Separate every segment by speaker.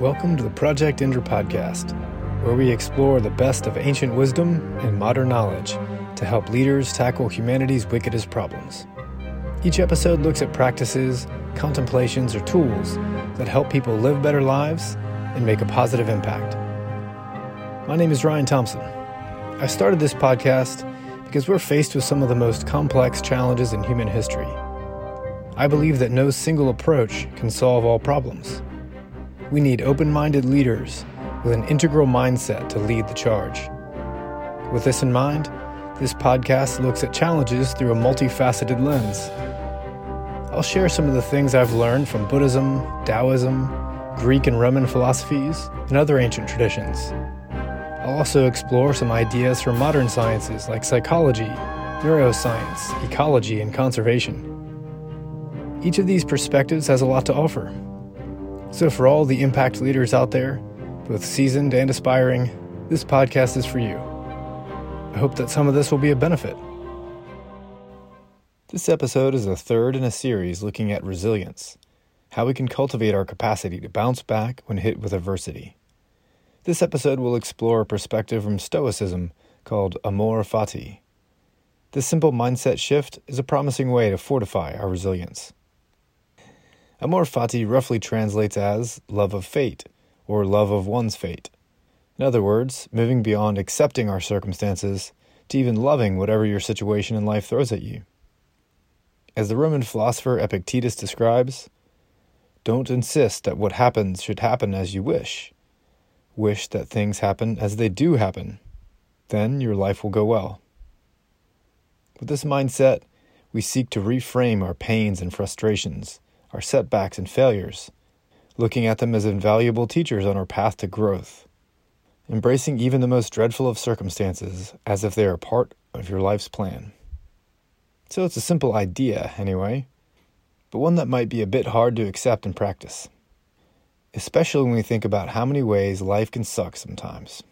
Speaker 1: Welcome to the Project Indra podcast, where we explore the best of ancient wisdom and modern knowledge to help leaders tackle humanity's wickedest problems. Each episode looks at practices, contemplations, or tools that help people live better lives and make a positive impact. My name is Ryan Thompson. I started this podcast because we're faced with some of the most complex challenges in human history. I believe that no single approach can solve all problems. We need open minded leaders with an integral mindset to lead the charge. With this in mind, this podcast looks at challenges through a multifaceted lens. I'll share some of the things I've learned from Buddhism, Taoism, Greek and Roman philosophies, and other ancient traditions. I'll also explore some ideas from modern sciences like psychology, neuroscience, ecology, and conservation. Each of these perspectives has a lot to offer so, for all the impact leaders out there, both seasoned and aspiring, this podcast is for you. I hope that some of this will be a benefit. This episode is the third in a series looking at resilience, how we can cultivate our capacity to bounce back when hit with adversity. This episode will explore a perspective from Stoicism called amor fati. This simple mindset shift is a promising way to fortify our resilience. Amor fati roughly translates as love of fate or love of one's fate. In other words, moving beyond accepting our circumstances to even loving whatever your situation in life throws at you. As the Roman philosopher Epictetus describes, don't insist that what happens should happen as you wish. Wish that things happen as they do happen. Then your life will go well. With this mindset, we seek to reframe our pains and frustrations our setbacks and failures, looking at them as invaluable teachers on our path to growth, embracing even the most dreadful of circumstances as if they are part of your life's plan. So it's a simple idea, anyway, but one that might be a bit hard to accept and practice, especially when we think about how many ways life can suck sometimes,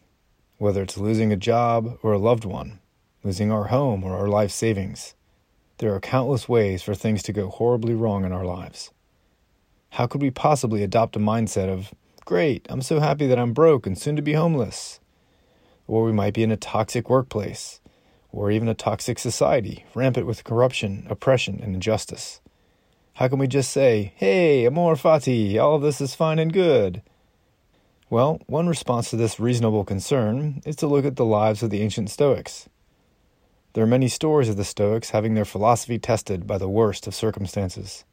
Speaker 1: whether it's losing a job or a loved one, losing our home or our life savings there are countless ways for things to go horribly wrong in our lives. How could we possibly adopt a mindset of, great, I'm so happy that I'm broke and soon to be homeless? Or we might be in a toxic workplace, or even a toxic society, rampant with corruption, oppression, and injustice. How can we just say, hey, amor fati, all this is fine and good? Well, one response to this reasonable concern is to look at the lives of the ancient Stoics. There are many stories of the Stoics having their philosophy tested by the worst of circumstances.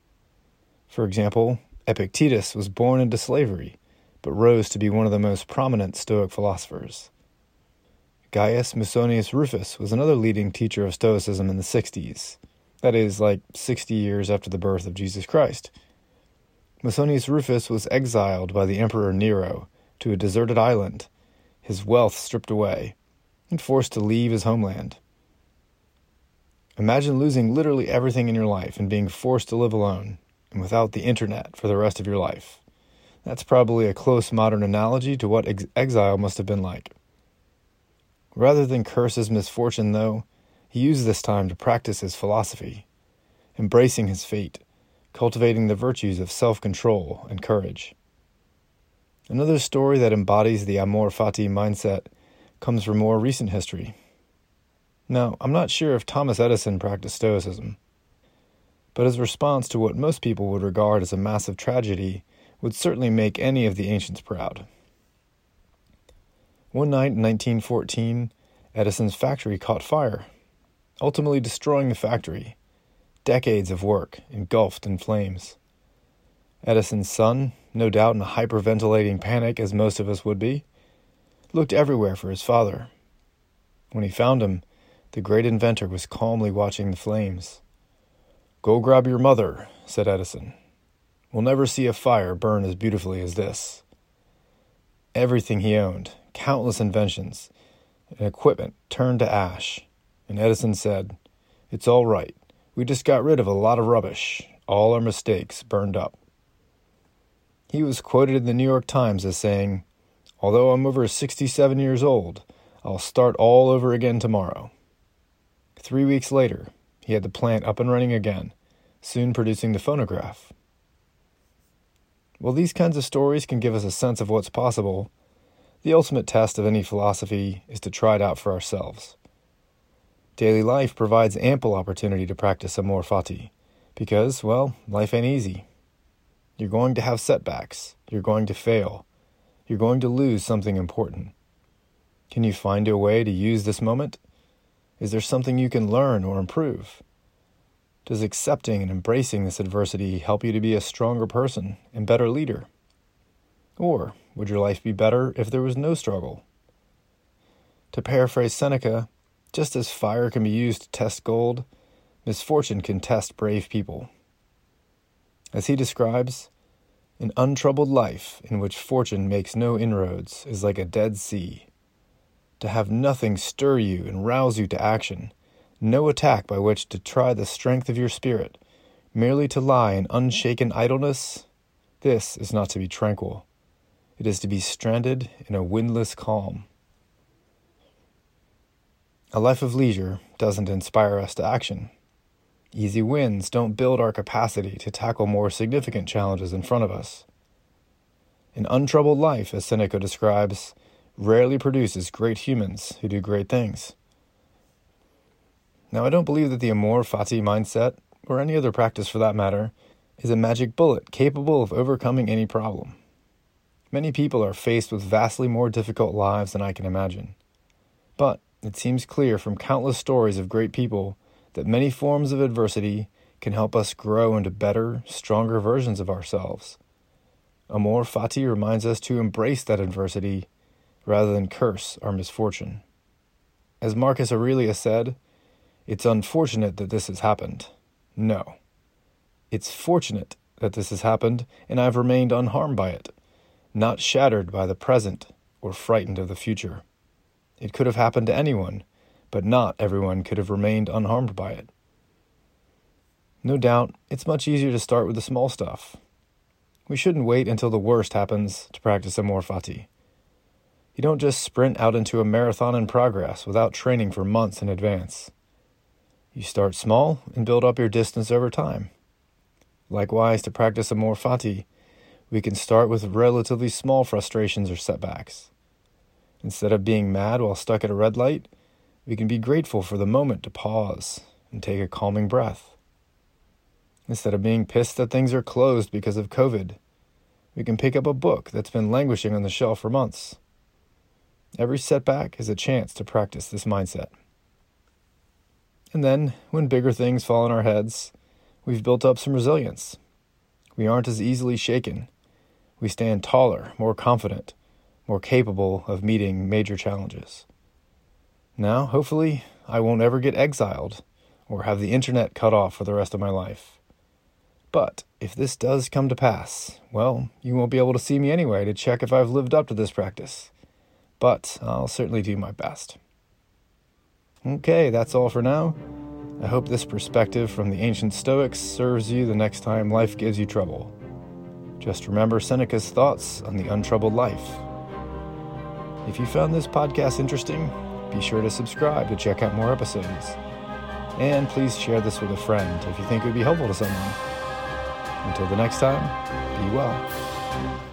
Speaker 1: For example, Epictetus was born into slavery, but rose to be one of the most prominent Stoic philosophers. Gaius Musonius Rufus was another leading teacher of Stoicism in the 60s, that is, like 60 years after the birth of Jesus Christ. Musonius Rufus was exiled by the Emperor Nero to a deserted island, his wealth stripped away, and forced to leave his homeland. Imagine losing literally everything in your life and being forced to live alone and without the internet for the rest of your life. That's probably a close modern analogy to what ex- exile must have been like. Rather than curse his misfortune, though, he used this time to practice his philosophy, embracing his fate, cultivating the virtues of self control and courage. Another story that embodies the amor fati mindset comes from more recent history. Now, I'm not sure if Thomas Edison practiced Stoicism, but his response to what most people would regard as a massive tragedy would certainly make any of the ancients proud. One night in 1914, Edison's factory caught fire, ultimately destroying the factory, decades of work engulfed in flames. Edison's son, no doubt in a hyperventilating panic as most of us would be, looked everywhere for his father. When he found him, the great inventor was calmly watching the flames. Go grab your mother, said Edison. We'll never see a fire burn as beautifully as this. Everything he owned, countless inventions and equipment, turned to ash, and Edison said, It's all right. We just got rid of a lot of rubbish. All our mistakes burned up. He was quoted in the New York Times as saying, Although I'm over 67 years old, I'll start all over again tomorrow. Three weeks later, he had the plant up and running again, soon producing the phonograph. while these kinds of stories can give us a sense of what's possible, the ultimate test of any philosophy is to try it out for ourselves. Daily life provides ample opportunity to practice amor fati because, well, life ain't easy. You're going to have setbacks. You're going to fail. You're going to lose something important. Can you find a way to use this moment? Is there something you can learn or improve? Does accepting and embracing this adversity help you to be a stronger person and better leader? Or would your life be better if there was no struggle? To paraphrase Seneca, just as fire can be used to test gold, misfortune can test brave people. As he describes, an untroubled life in which fortune makes no inroads is like a dead sea. To have nothing stir you and rouse you to action, no attack by which to try the strength of your spirit, merely to lie in unshaken idleness, this is not to be tranquil. It is to be stranded in a windless calm. A life of leisure doesn't inspire us to action. Easy wins don't build our capacity to tackle more significant challenges in front of us. An untroubled life, as Seneca describes, rarely produces great humans who do great things. Now, I don't believe that the amor fati mindset, or any other practice for that matter, is a magic bullet capable of overcoming any problem. Many people are faced with vastly more difficult lives than I can imagine. But it seems clear from countless stories of great people that many forms of adversity can help us grow into better, stronger versions of ourselves. Amor Fati reminds us to embrace that adversity rather than curse our misfortune. As Marcus Aurelius said, it's unfortunate that this has happened. No. It's fortunate that this has happened and I've remained unharmed by it, not shattered by the present or frightened of the future. It could have happened to anyone, but not everyone could have remained unharmed by it. No doubt, it's much easier to start with the small stuff. We shouldn't wait until the worst happens to practice amor fati. You don't just sprint out into a marathon in progress without training for months in advance. You start small and build up your distance over time. Likewise, to practice amor fati, we can start with relatively small frustrations or setbacks. Instead of being mad while stuck at a red light, we can be grateful for the moment to pause and take a calming breath. Instead of being pissed that things are closed because of COVID, we can pick up a book that's been languishing on the shelf for months. Every setback is a chance to practice this mindset. And then, when bigger things fall on our heads, we've built up some resilience. We aren't as easily shaken. We stand taller, more confident, more capable of meeting major challenges. Now, hopefully, I won't ever get exiled or have the internet cut off for the rest of my life. But if this does come to pass, well, you won't be able to see me anyway to check if I've lived up to this practice. But I'll certainly do my best. Okay, that's all for now. I hope this perspective from the ancient Stoics serves you the next time life gives you trouble. Just remember Seneca's thoughts on the untroubled life. If you found this podcast interesting, be sure to subscribe to check out more episodes. And please share this with a friend if you think it would be helpful to someone. Until the next time, be well.